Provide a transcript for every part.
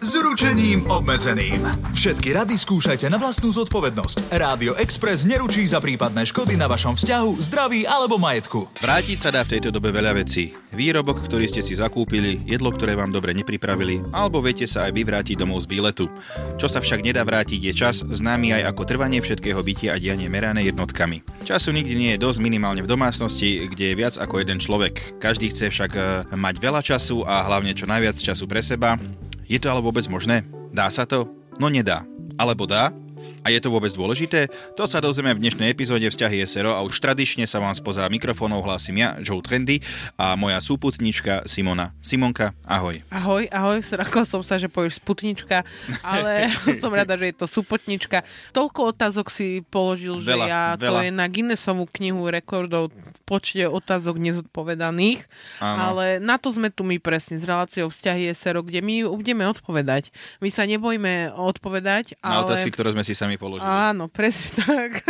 s ručením obmedzeným. Všetky rady skúšajte na vlastnú zodpovednosť. Rádio Express neručí za prípadné škody na vašom vzťahu, zdraví alebo majetku. Vrátiť sa dá v tejto dobe veľa vecí. Výrobok, ktorý ste si zakúpili, jedlo, ktoré vám dobre nepripravili, alebo viete sa aj vyvrátiť domov z výletu. Čo sa však nedá vrátiť je čas, známy aj ako trvanie všetkého bytia a dianie merané jednotkami. Času nikdy nie je dosť minimálne v domácnosti, kde je viac ako jeden človek. Každý chce však e, mať veľa času a hlavne čo najviac času pre seba. Je to ale vôbec možné? Dá sa to? No nedá. Alebo dá? A je to vôbec dôležité? To sa dozvieme v dnešnej epizóde Vzťahy SRO a už tradične sa vám spoza mikrofónov hlásim ja, Joe Trendy a moja súputnička Simona. Simonka, ahoj. Ahoj, ahoj, zrakla som sa, že povieš sputnička, ale som rada, že je to supotnička. Toľko otázok si položil, že Veľa, ja, to veľa. je na Guinnessovú knihu rekordov v počte otázok nezodpovedaných, Áno. ale na to sme tu my presne s reláciou vzťahy SRO, kde my budeme odpovedať. My sa nebojíme odpovedať, Na ale... otázky, ktoré sme si sami položili. Áno, presne tak.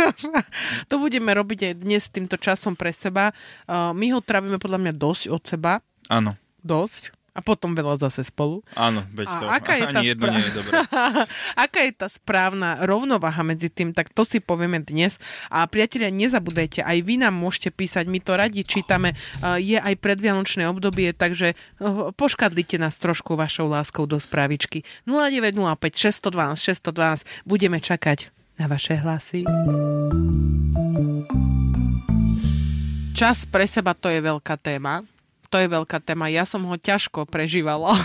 to budeme robiť aj dnes týmto časom pre seba. Uh, my ho trávime podľa mňa dosť od seba. Áno, Dosť. A potom veľa zase spolu. áno, veď A to aká je tá ani jedno spra- nie je dobré. Aká je tá správna rovnováha medzi tým, tak to si povieme dnes. A priatelia, nezabudajte, aj vy nám môžete písať, my to radi čítame. Je aj predvianočné obdobie, takže uh, poškadlite nás trošku vašou láskou do správičky. 0905 612 612 budeme čakať na vaše hlasy. Čas pre seba to je veľká téma. To je veľká téma. Ja som ho ťažko prežívala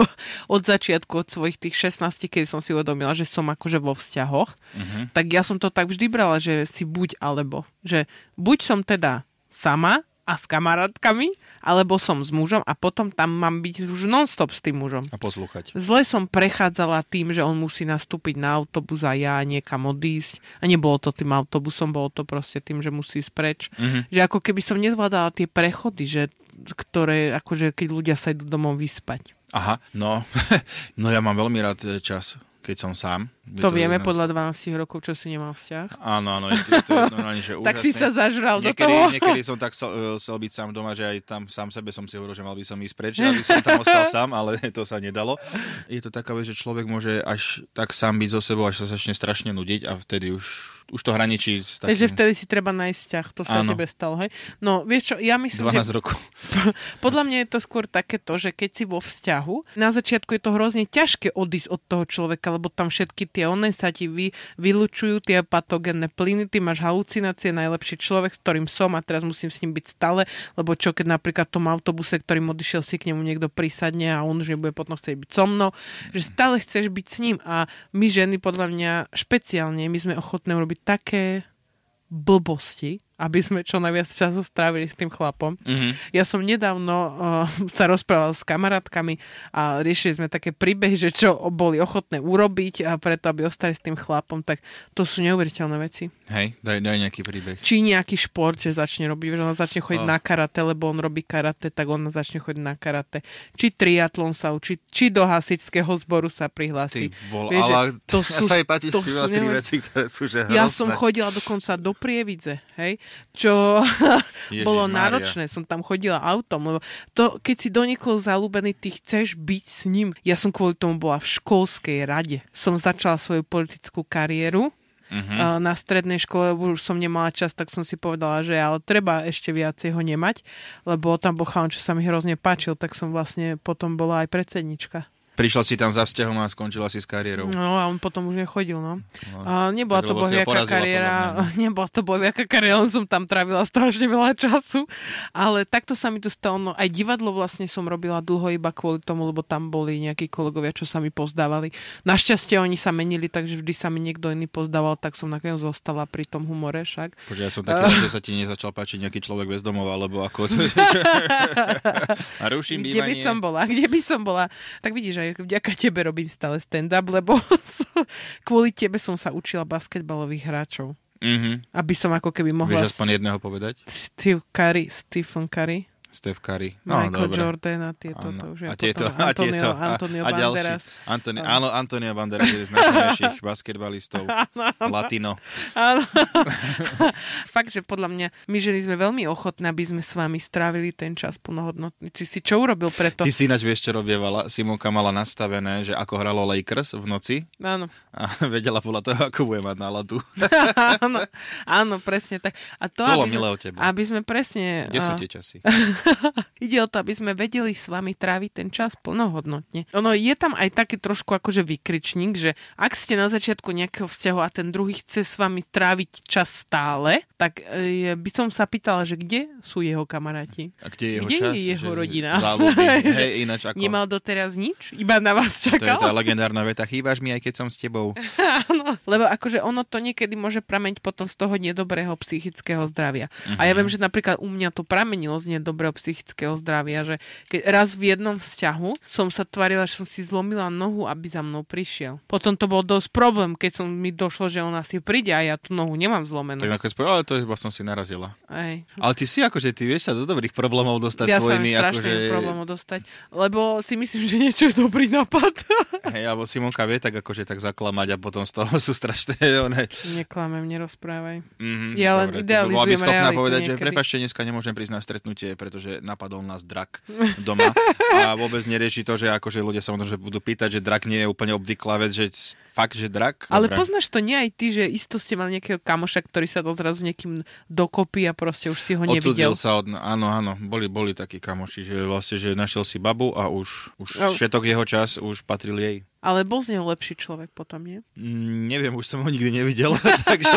od začiatku, od svojich tých 16, keď som si uvedomila, že som akože vo vzťahoch. Uh-huh. Tak ja som to tak vždy brala, že si buď alebo. Že buď som teda sama a s kamarátkami, alebo som s mužom a potom tam mám byť už non-stop s tým mužom. A poslúchať. Zle som prechádzala tým, že on musí nastúpiť na autobus a ja niekam odísť. A nebolo to tým autobusom, bolo to proste tým, že musí ísť preč. Mm-hmm. Že ako keby som nezvládala tie prechody, že, ktoré, akože keď ľudia sa idú domov vyspať. Aha, no, no ja mám veľmi rád e, čas, keď som sám. Je To, vieme jedno z- podľa 12 rokov, čo si nemal vzťah. Áno, áno, je to, je to normálne, že Tak si sa zažral do niekedy, toho. Niekedy som tak chcel, eh, chcel byť sám doma, že aj tam sám sebe som si hovoril, že mal by som ísť preč, aby som tam ostal sám, ale to sa nedalo. Je to taká vec, že človek môže až tak sám byť so sebou, až sa začne strašne nudiť a vtedy už, už to hraničí s Takže takým vtedy si treba nájsť vzťah. To sa Áno. tebe stalo, hej? No, vieš čo, ja myslím, 12 že rokov. Podľa mňa je to skôr takéto, že keď si vo vzťahu, na začiatku je to hrozne ťažké odísť od toho človeka, lebo tam všetky tie one sa ti vy, vylučujú, tie patogénne plyny, ty máš halucinácie, najlepší človek, s ktorým som a teraz musím s ním byť stále, lebo čo keď napríklad v tom autobuse, ktorým odišiel si k nemu niekto prisadne a on už nebude potom chcieť byť so mnou, že stále chceš byť s ním a my ženy podľa mňa špeciálne, my sme ochotné urobiť také blbosti, aby sme čo najviac času strávili s tým chlapom. Mm-hmm. Ja som nedávno uh, sa rozprával s kamarátkami a riešili sme také príbehy, že čo boli ochotné urobiť a preto, aby ostali s tým chlapom, tak to sú neuveriteľné veci. Hej, daj, daj nejaký príbeh. Či nejaký šport, že začne robiť, že on začne chodiť Oh. na karate, lebo on robí karate, tak on začne chodiť na karate. Či triatlon sa učí, či do hasičského zboru sa Ty prihlási. vol, Vieš, ale to ja sú- sa jej páči, to si sú tri veci, ktoré sú že Ja hrozné. som chodila dokonca do Prievidze, hej, čo Ježiš bolo Mária. náročné, som tam chodila autom, lebo to, keď si do niekoho zalúbený, ty chceš byť s ním. Ja som kvôli tomu bola v školskej rade. Som začala svoju politickú kariéru, uh-huh. na strednej škole, lebo už som nemala čas, tak som si povedala, že ale treba ešte viacej ho nemať, lebo tam bol chalan, čo sa mi hrozne páčil, tak som vlastne potom bola aj predsednička. Prišiel si tam za vzťahom a skončila si s kariérou. No a on potom už nechodil, no. No, A nebola to bohviaká kariéra, no. nebola to bohviaká kariéra, len som tam trávila strašne veľa času, ale takto sa mi to stalo, no aj divadlo vlastne som robila dlho iba kvôli tomu, lebo tam boli nejakí kolegovia, čo sa mi pozdávali. Našťastie oni sa menili, takže vždy sa mi niekto iný pozdával, tak som nakoniec zostala pri tom humore však. Bože, ja som taký rád, že sa ti nezačal páčiť nejaký človek bez domova, alebo ako... ruším Kde by bývanie. som bola, kde by som bola. Tak vidíš, aj vďaka tebe robím stále stand-up, lebo kvôli tebe som sa učila basketbalových hráčov. Mhm. Aby som ako keby mohla... Vieš aspoň jedného povedať? Steve Curry, Stephen Curry, Steph Curry. No, Michael dobre. Jordan a tieto, Áno. to už a tieto, potom a Antonio, tieto, Antonio a, a. Banderas. Antoni, Áno. áno, Antonio Banderas je z najsilnejších basketbalistov. Latino. Áno. Fakt, že podľa mňa, my ženy sme veľmi ochotné, aby sme s vami strávili ten čas plnohodnotný. Či si čo urobil preto? Ty si ináč vieš, čo robievala. Simonka mala nastavené, že ako hralo Lakers v noci Áno. a vedela podľa toho, ako bude mať náladu. áno, áno, presne tak. A to, Bolo aby, milé sme, o tebe. aby sme presne... Kde sú a- tie časy? Ide o to, aby sme vedeli s vami tráviť ten čas plnohodnotne. Ono je tam aj taký trošku akože vykričník, že ak ste na začiatku nejakého vzťahu a ten druhý chce s vami tráviť čas stále, tak e, by som sa pýtala, že kde sú jeho kamaráti? A kde je jeho Kde čas? je jeho rodina? Záľuby. Hej, ináč ako... Nemal doteraz nič? Iba na vás To je čakal? tá legendárna veta. Chýbaš mi, aj keď som s tebou. Áno, lebo akože ono to niekedy môže prameť potom z toho nedobrého psychického zdravia. A Mhm. ja viem, že napríklad u mňa to pramenilo z nedobrého psychického zdravia, že keď raz v jednom vzťahu som sa tvarila, že som si zlomila nohu, aby za mnou prišiel. Potom to bol dosť problém, keď som mi došlo, že on asi príde a ja tú nohu nemám zlomenú. Tak nakoniec povedal, ale to iba som si narazila. Ej. Ale ty si akože, ty vieš sa do dobrých problémov dostať Ja sa svojimi, mi strašne akože... problémov dostať, lebo si myslím, že niečo je dobrý nápad. Hej, alebo Simonka vie tak akože tak zaklamať a potom z toho sú strašné... One, Neklamem, nerozprávaj. mm, Ja len dobre, idealizujem by schopná povedať, že niekedy. prepačte, dneska nemôžem prísť na stretnutie, pretože napadol nás drak doma a vôbec nerieši to, že akože ľudia sa možno že budú pýtať, že drak nie je úplne obvyklá vec, že fakt, že drak? Ale Dobre. poznáš to nie aj ty, že isto ste mali nejakého kamoša, ktorý sa to zrazu niekým dokopy a proste už si ho nevidel. Odsudzil sa od... Áno, áno, boli, boli takí kamoši, že vlastne, že našiel si babu a už, už No. všetok jeho čas už patril jej. Ale bol z neho lepší človek potom, nie? Mm, neviem, už som ho nikdy nevidel, takže...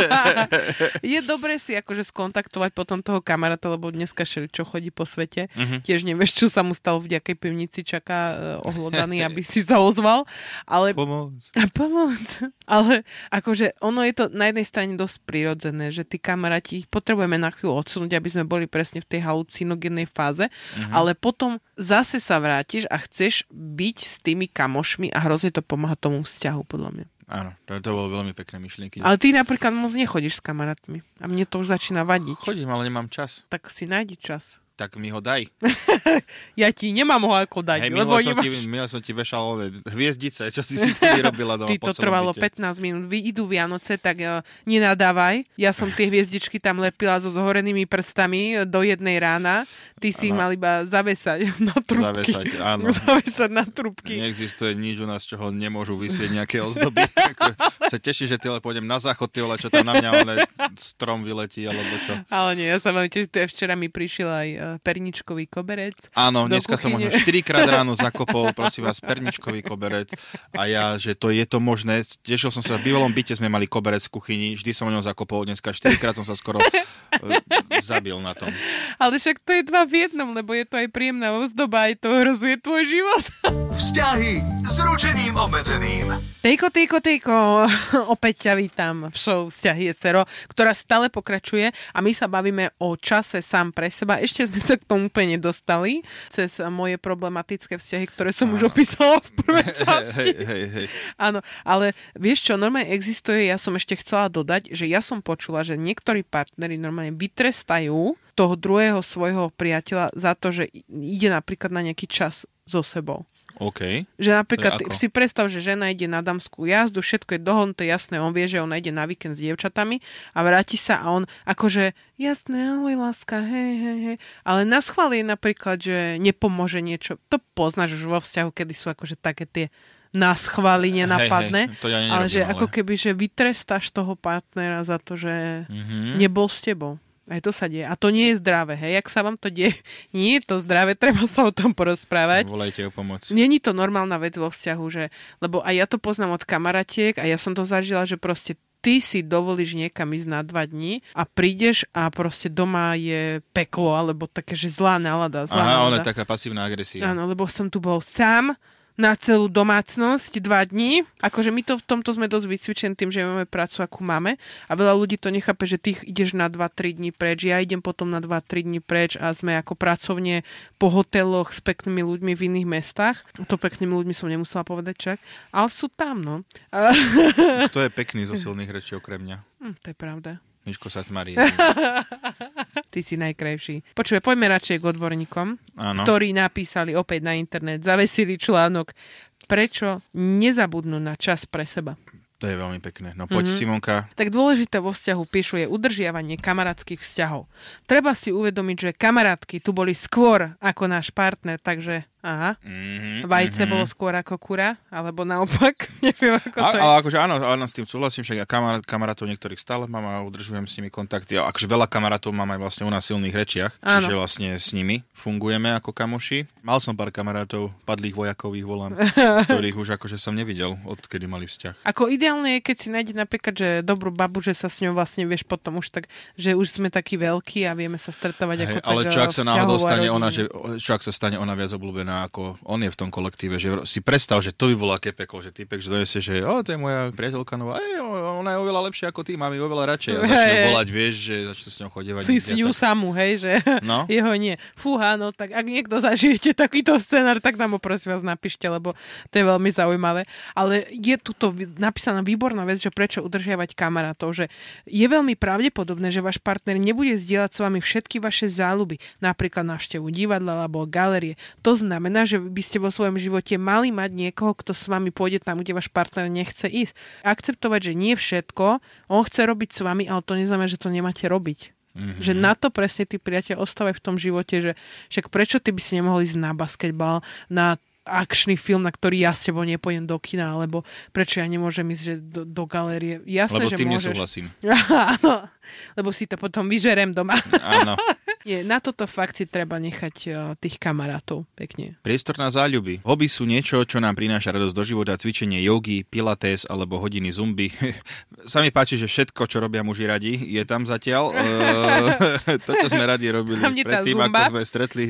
Je dobré si akože skontaktovať potom toho kamaráta, lebo dneska šeli, čo chodí po svete. Mhm. Tiež nevieš, čo sa mu stalo v nejakej pivnici, čaká uh, ohlodaný, aby si sa ozval. Ale Pomôcť. A pomoc. Ale akože ono je to na jednej strane dosť prirodzené, že tí kamaráti ich potrebujeme na chvíľu odsunúť, aby sme boli presne v tej halucinogénnej fáze, Mhm. ale potom zase sa vrátiš a chceš byť s tými kamošmi a hrozne to pomáha tomu vzťahu, podľa mňa. Áno, to, to bolo veľmi pekné myšlienky. Ale ty napríklad moc nechodíš s kamarátmi a mne to už začína vadiť. Chodím, ale nemám čas. Tak si nájdi čas. Tak mi ho daj. Ja ti nemám ho ako dať, Hej, lebo som, ti, nemáš... minule som ti vešal hviezdice, čo si si vyrobila doma Ty to trvalo byte. 15 minút. Vy idú Vianoce, tak uh, nenadávaj. Ja som tie hviezdičky tam lepila so zhorenými prstami do jednej rána. Ty si ich Aha. mal iba zavesať na trúbky. Zavesať, áno. Zavesať na trúbky. Neexistuje nič u nás, čoho nemôžu vysieť nejaké ozdoby. Sa teším, že ty ale pôjdem na záchod, ty čo tam na mňa ale strom vyletí, alebo čo. Ale nie, ja sa vám tiež, včera mi prišiel aj uh, perničkový koberec. Áno, dneska som možno kuchyne. 4 krát ráno zakopol, prosím vás, perničkový koberec. A ja, že to je to možné. Tešil som sa, v bývalom byte sme mali koberec v kuchyni, vždy som o ňom zakopol, dneska 4 krát som sa skoro e, zabil na tom. Ale však to je dva v jednom, lebo je to aj príjemná ozdoba, aj to ohrozuje tvoj život. Vzťahy s ručením obmedzeným. Tejko, tejko, tejko, opäť ťa vítam v show Vzťahy SRO, ktorá stále pokračuje a my sa bavíme o čase sám pre seba. Ešte sme sa k tomu úplne dostali cez moje problematické vzťahy, ktoré som už opísala v prvej časti. Hej, hej, hej. Áno, ale vieš čo, normálne existuje, ja som ešte chcela dodať, že ja som počula, že niektorí partneri normálne vytrestajú toho druhého svojho priateľa za to, že ide napríklad na nejaký čas so sebou. OK. Že napríklad ako? si predstav, že žena ide na damskú jazdu, všetko je dohodnuté, jasné, on vie, že ona ide na víkend s dievčatami a vráti sa a on akože, jasné, ahoj láska, hej, hej, hej. Ale na schvál je napríklad, že nepomôže niečo. To poznáš už vo vzťahu, kedy sú akože také tie na schvály nenapadné. Hej, hej, to ja ale že ale- ako keby, že vytrestáš toho partnera za to, že Mhm. nebol s tebou. Aj to sa deje. A to nie je zdravé, hej. Jak sa vám to deje, nie je to zdravé, treba sa o tom porozprávať. Volajte o pomoc. Není to normálna vec vo vzťahu, že, lebo aj ja to poznám od kamaratiek a ja som to zažila, že proste ty si dovolíš niekam ísť na dva dní a prídeš a proste doma je peklo, alebo také, že zlá nálada. Zlá Aha, nálada. ona je taká pasívna agresia. Áno, lebo som tu bol sám na celú domácnosť dva dní. Akože my to v tomto sme dosť vycvičení tým, že máme prácu, akú máme. A veľa ľudí to nechápe, že ty ideš na 2-3 dní preč, ja idem potom na 2-3 dní preč a sme ako pracovne po hoteloch s peknými ľuďmi v iných mestách. To peknými ľuďmi som nemusela povedať čak, ale sú tam, no. Kto je pekný zo silných rečí okrem mňa? Hm, to je pravda. Miško sa tmarí. Ty si najkrajší. Počuj, poďme radšej k odborníkom, Áno. ktorí napísali opäť na internet, zavesili článok, prečo nezabudnú na čas pre seba. To je veľmi pekné. No poď, Mhm. Simonka. Tak dôležité vo vzťahu píšu je udržiavanie kamarátskych vzťahov. Treba si uvedomiť, že kamarátky tu boli skôr ako náš partner, takže aha, Mm-hmm, vajce bolo skôr ako kura, alebo naopak, neviem ako A, to je. ale akože áno, áno, s tým súhlasím, však ja kamarát, kamarátov niektorých stále mám a udržujem s nimi kontakty. A akože veľa kamarátov mám aj vlastne u nás silných rečiach, Áno. čiže vlastne s nimi fungujeme ako kamoši. Mal som pár kamarátov, padlých vojakov ich volám, ktorých už akože som nevidel, odkedy mali vzťah. Ako ideálne je, keď si nájde napríklad, že dobrú babu, že sa s ňou vlastne vieš potom už tak, že už sme takí veľkí a vieme sa stretávať ako Hej, ale tak, čo ak eh, sa náhodou stane ona, že, čo ak sa stane ona viac obľúbená ako on je v tom kolektíve, že si predstav, že to by bolo aké peklo, že typek, že donesie, že o, to je moja priateľka nová, ej, ona je oveľa lepšia ako ty, mám ju oveľa radšej a začne Hej. volať, vieš, že začne s ňou chodevať. si s ňu samú, hej, že No. jeho nie. Fúha, no tak ak niekto zažijete takýto scenár, tak nám ho prosím vás napíšte, lebo to je veľmi zaujímavé. Ale je tuto napísaná výborná vec, že prečo udržiavať kamarátov, že je veľmi pravdepodobné, že váš partner nebude zdieľať s vami všetky vaše záľuby, napríklad návštevu divadla alebo galerie. To znamená, že by ste vo svojom živote mali mať niekoho, kto s vami pôjde tam, kde váš partner nechce ísť. Akceptovať, že nie všetko on chce robiť s vami, ale to neznamená, že to nemáte robiť. Mm-hmm. Že na to presne tí priateľ ostávajú v tom živote, že však prečo ty by si nemohol ísť na basketbal, na akčný film, na ktorý ja s tebou nepôjdem do kina, alebo prečo ja nemôžem ísť že do, do galérie. Jasné, Lebo že s tým môžeš. nesúhlasím. Áno, lebo si to potom vyžerem doma. Áno. Nie, na toto fakt si treba nechať uh, tých kamarátov pekne. Priestor na záľuby. Hobby sú niečo, čo nám prináša radosť do života, cvičenie jogy, pilates alebo hodiny zumby. Sa mi páči, že všetko, čo robia muži radi, je tam zatiaľ. Eh, Toto sme radi robili predtým, ako sme stretli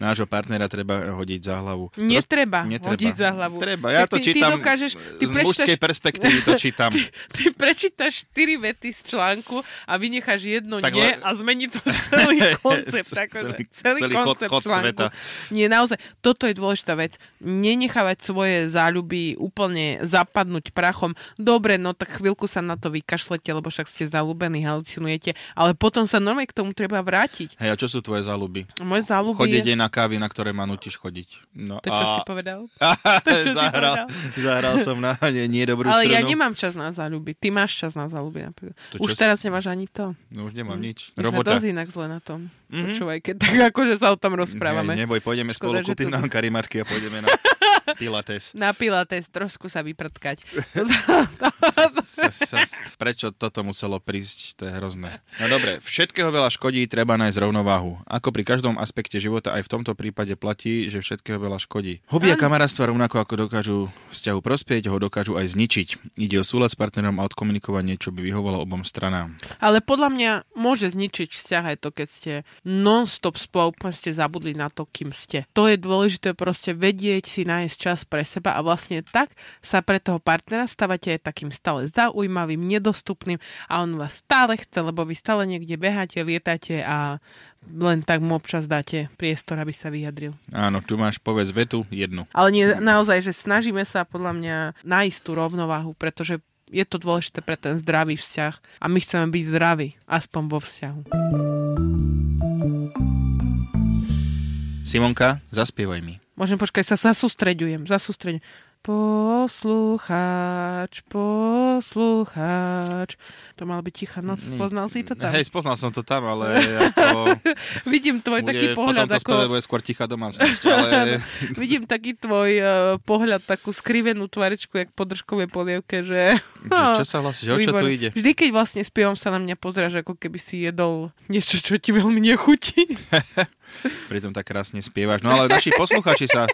nášho partnera, treba hodiť za hlavu. Netreba, Netreba. hodiť za hlavu. Treba, ja Tak to ty, čítam Ty dokážeš, ty z prečítaš, mužskej perspektívy to čítam. ty, ty prečítaš 4 vety z článku a vynecháš jedno Tak nie a zmení to celý koncept. Celý- akože, celý- celý, celý chod- koncept chod článku. sveta. Nie, naozaj, toto je dôležitá vec. Nenechávať svoje záľuby úplne zapadnúť prachom. Dobre, no tak chvíľku sa na to vykašlete, lebo však ste zalúbení, halucinujete, ale potom sa normálne k tomu treba vrátiť. Hej, a čo sú tvoje záľuby? Moje záľuby Chodiť je... na kávy, na ktoré ma nutíš chodiť. No To, čo a... si povedal? To, čo si zahral, povedal? zahral som na nie, nie dobrú Ale strunu. ja nemám čas na záľuby. Ty máš čas na záľuby napríklad. To Už teraz nemáš ani to. No už nemám nič. My sme Robota. dosť inak zle na tom. Mhm. Počúvaj, keď tak akože sa o tom rozprávame. Neboj, pôjdeme Škoda, spolu, kúpim to- nám karimatky a pôjdeme na pilates. Na pilates trošku sa vyprtkať. Prečo toto muselo prísť? To je hrozné. No dobre, všetkého veľa škodí, treba nájsť rovnováhu. Ako pri každom aspekte života, aj v tomto prípade platí, že všetkého veľa škodí. Hobby a kamarátstva rovnako ako dokážu vzťahu prospieť, ho dokážu aj zničiť. Ide o súlad s partnerom a odkomunikovanie, čo by vyhovalo obom stranám. Ale podľa mňa môže zničiť vzťah aj to, keď ste non-stop spolu, úplne ste zabudli na to, kým ste. To je dôležité proste vedieť si nájsť čas pre seba a vlastne tak sa pre toho partnera stávate aj takým stále zaujímavým, nedostupným a on vás stále chce, lebo vy stále niekde beháte, lietate a len tak mu občas dáte priestor, aby sa vyjadril. Áno, tu máš povedz vetu jednu. Ale nie, naozaj, že snažíme sa podľa mňa nájsť tú rovnováhu, pretože je to dôležité pre ten zdravý vzťah a my chceme byť zdraví, aspoň vo vzťahu. Simonka, zaspievaj mi. Môžem počkať, sa zasústreďujem, zasústreďujem. Poslucháč, poslucháč. To mal byť tichá noc. Poznal si to tam? Hej, spoznal som to tam, ale ako... Vidím tvoj bude, taký pohľad potom to ako... bude skôr tichá domácnosť, ale... Vidím taký tvoj uh, pohľad, takú skrivenú tvaričku, jak po držkovej polievke, že... Čo, čo sa vlastne, že o čo tu ide? Vždy, keď vlastne spievam, sa na mňa pozráš, ako keby si jedol niečo, čo ti veľmi nechutí. Pritom tak krásne spievaš. No ale naši posluchači sa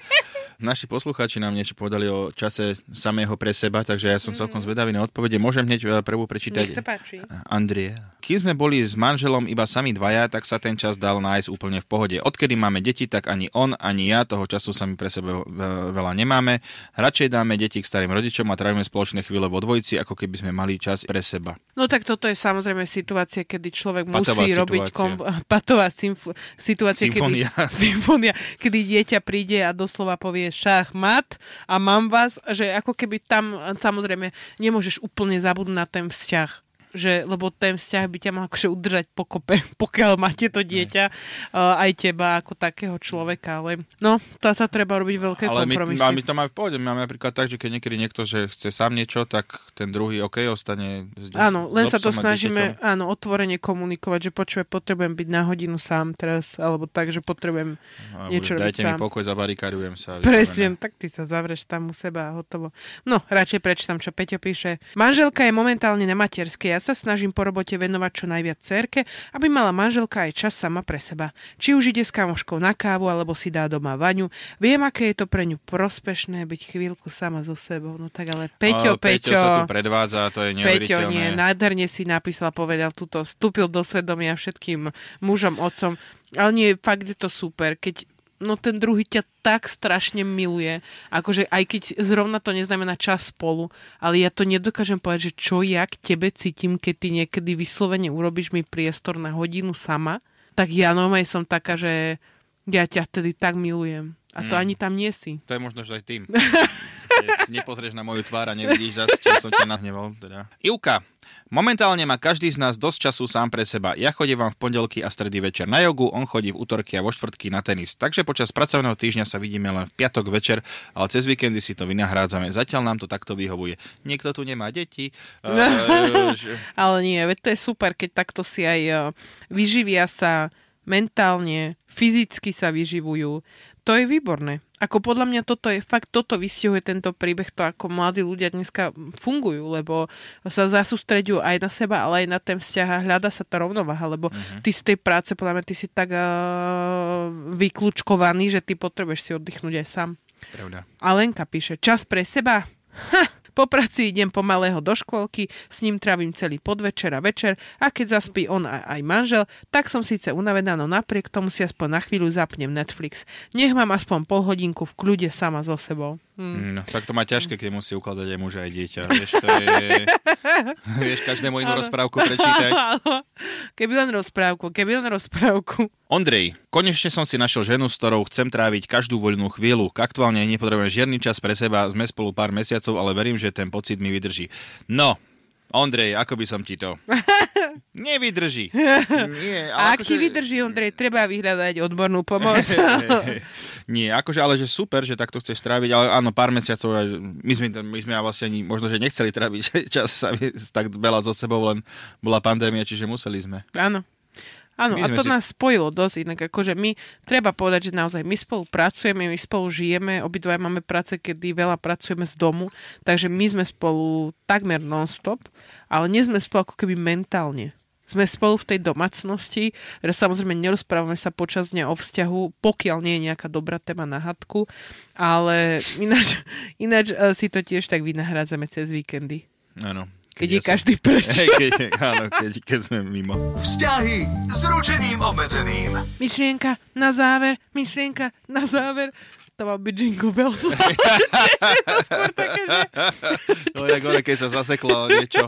Naši poslucháči nám niečo povedali o čase samého pre seba, takže ja som celkom zvedavý na odpovede. Môžem hneď eh, prvú prečítať? Nech sa páči. Andrie. Kým sme boli s manželom iba sami dvaja, tak sa ten čas dal nájsť úplne v pohode. Odkedy máme deti, tak ani on, ani ja toho času sami pre seba ve- veľa nemáme. Radšej dáme deti k starým rodičom a trávime spoločné chvíle vo dvojici, ako keby sme mali čas pre seba. No tak toto je samozrejme situácia, kedy človek Patová musí robiť situácia. kom- patová symf- situácia, Symfónia. kedy, symfónia, kedy dieťa príde a doslova povie šach, mat a mám vás, že ako keby tam samozrejme nemôžeš úplne zabudnúť na ten vzťah že, lebo ten vzťah by ťa mal akože udržať pokope, pokiaľ máte to dieťa, uh, aj teba ako takého človeka, ale no, to sa treba robiť veľké Ale my, kompromisy. ale my to máme v pohode. My máme napríklad tak, že keď niekedy niekto že chce sám niečo, tak ten druhý OK ostane s Áno, len sa to snažíme, dieťaťom. áno, otvorene komunikovať, že počuje, potrebujem byť na hodinu sám teraz, alebo tak, že potrebujem A niečo robiť Dajte mi sám. pokoj, zabarikadujem sa. Presne, tak ty sa zavreš tam u seba a hotovo. No, radšej prečítam, čo Peťo píše. Manželka je momentálne na materskej. Ja sa snažím po robote venovať čo najviac cerke, aby mala manželka aj čas sama pre seba. Či už ide s kamoškou na kávu, alebo si dá doma vaňu. Viem, aké je to pre ňu prospešné byť chvíľku sama so sebou. No tak ale Peťo, Ale Peťo Peťo. sa tu predvádza, to je Peťo nie, neuveriteľné. nádherne si napísal, povedal túto, vstúpil do svedomia všetkým mužom, otcom. Ale nie, fakt je to super, keď no ten druhý ťa tak strašne miluje, akože aj keď zrovna to neznamená čas spolu, ale ja to nedokážem povedať, že čo ja k tebe cítim, keď ty niekedy vyslovene urobíš mi priestor na hodinu sama, tak ja normálne som taká, že ja ťa vtedy tak milujem. A to Mm. ani tam nie si. To je možno, že aj tým. Nepozrieš na moju tvár a nevidíš zase, čo som ťa nahneval. Teda. Ivka, momentálne má každý z nás dosť času sám pre seba. Ja chodím vám v pondelky a stredy večer na jogu, on chodí v útorky a vo štvrtky na tenis. Takže počas pracovného týždňa sa vidíme len v piatok večer, ale cez víkendy si to vynahrádzame. Zatiaľ nám to takto vyhovuje. Niekto tu nemá deti. Uh, že... Ale nie, veď to je super, keď takto si aj eh, vyživia sa mentálne, fyzicky sa vyživujú. To je výborné. Ako podľa mňa toto je fakt, toto vystihuje tento príbeh, to ako mladí ľudia dneska fungujú, lebo sa zasústreďujú aj na seba, ale aj na ten vzťah a hľada sa tá rovnováha, lebo uh-huh. ty z tej práce, podľa mňa, ty si tak uh, vyklúčkovaný, že ty potrebuješ si oddychnúť aj sám. Pravda. A Lenka píše, čas pre seba? Ha! Po práci idem pomalého do škôlky, s ním trávim celý podvečer a večer a keď zaspí on a aj manžel, tak som síce unavená, no napriek tomu si aspoň na chvíľu zapnem Netflix. Nech mám aspoň pol hodinku v kľude sama so sebou. Hm. No, tak to má ťažké, keď musí ukladať aj muža, aj dieťa. Vieš, to je... Vieš každému inú rozprávku prečítať. keby len rozprávku, keby len rozprávku. Ondrej, konečne som si našiel ženu, s ktorou chcem tráviť každú voľnú chvíľu. Aktuálne nepotrebujem žiadny čas pre seba, sme spolu pár mesiacov, ale verím, že ten pocit mi vydrží. No, Ondrej, ako by som ti to... Nevydrží. Nie, A ak akože- ti vydrží, Ondrej, treba vyhľadať odbornú pomoc. Nie, akože ale že super, že takto chceš tráviť, ale áno, pár mesiacov, my sme, my sme vlastne ani možno, že nechceli tráviť čas sami tak veľa so sebou, len bola pandémia, čiže museli sme. Áno. Áno, a to si- nás spojilo dosť, inak akože my, treba povedať, že naozaj my spolu pracujeme, my spolu žijeme, obidva máme práce, kedy veľa pracujeme z domu, takže my sme spolu takmer non-stop, ale nie sme spolu ako keby mentálne. Sme spolu v tej domácnosti, samozrejme nerozprávame sa počas dňa o vzťahu, pokiaľ nie je nejaká dobrá téma na hadku, ale ináč, ináč eh, si to tiež tak vynahrádzame cez víkendy. Áno. Keď je ja som- každý preč. Hej, keď, áno, keď, keď sme mimo. Vzťahy s ručením obmedzeným. Myšlienka na záver, myšlienka na záver. To má byť Jingle Bells. to skôr také, že... Jak ono, keď sa zaseklo niečo.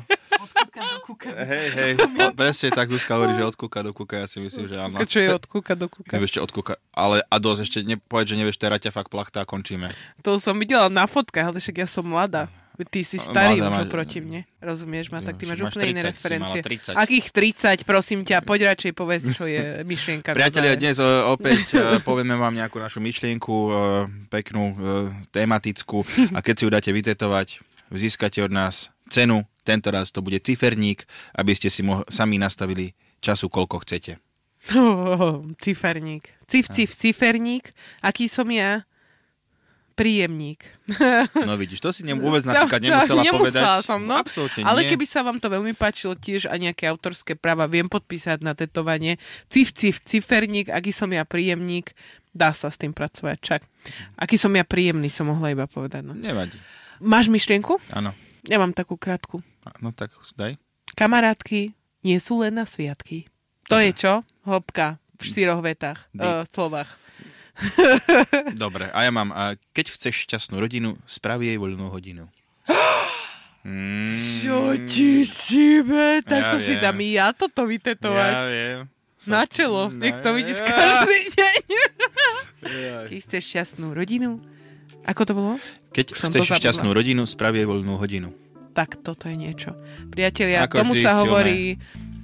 Hej, hej, o, presne tak Zuzka hovorí, že od kúka do kúka, ja si myslím, že áno. Čo je od kúka do kúka. Nevieš, čo od kúka, ale a dosť ešte nepovedz, že nevieš, teraz ťa fakt plachta a končíme. To som videla na fotkách, ale však ja som mladá. Ty si starý Mladá už má- oproti mne. Rozumieš ma? Tak ty máš Máš úplne iné 30, si referencie. mala 30. Akých 30, prosím ťa? Poď radšej povedz, čo je myšlienka. Priatelia, dnes e, opäť e, povieme vám nejakú našu myšlienku, e, peknú, tematickú a keď si ju dáte vytetovať, získate od nás cenu, tento raz to bude ciferník, aby ste si mo- sami nastavili času, koľko chcete. Oh, ciferník. Cif, cif, ciferník. Aký som ja? Príjemník. No vidíš, to si nem, vôbec napríklad nemusela, povedať. Nemusela som, no. Absolútne Ale nie. keby sa vám to veľmi páčilo tiež a nejaké autorské práva, viem podpísať na tetovanie. Cif, cif, ciferník, aký som ja príjemník, dá sa s tým pracovať. Čak. Aký som ja príjemný, som mohla iba povedať. No. Nevadí. Máš myšlienku? Áno. Ja mám takú krátku. No tak daj. Kamarátky nie sú len na sviatky. To je čo? Hopka v štyroch vetách, uh, Deep. slovách. Dobre, a ja mám, a keď chceš šťastnú rodinu, spraví jej voľnú hodinu. Mm, Čo ti čibe? Tak Ja to si viem. dám i ja toto vytetovať. ja viem. Na čelo, No, nech to vidíš ja. každý deň. Ja. Keď chceš šťastnú rodinu, ako to bolo? Keď Som chceš šťastnú rodinu, spraví jej voľnú hodinu. Tak toto je niečo. Priatelia, Ako tomu sa silné. hovorí,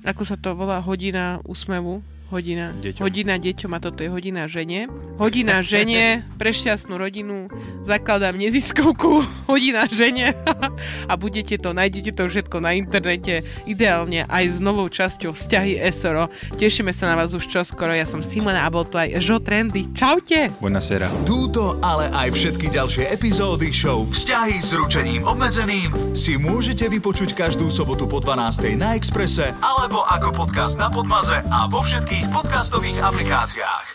ako sa to volá, hodina úsmevu. Hodina, Deťom. hodina deťom a toto je hodina žene. Hodina žene pre šťastnú rodinu. Zakladám neziskovku hodina žene a budete to, nájdete to všetko na internete, ideálne aj s novou časťou vzťahy SRO. Tešíme sa na vás už čoskoro. Ja som Simona a bol tu aj Žo Trendy. Čaute! Buonasera. Túto, ale aj všetky ďalšie epizódy show Vzťahy s ručením obmedzeným si môžete vypočuť každú sobotu po 12. na Exprese alebo ako podcast na Podmaze a vo všetkých i podcastowych aplikacjach.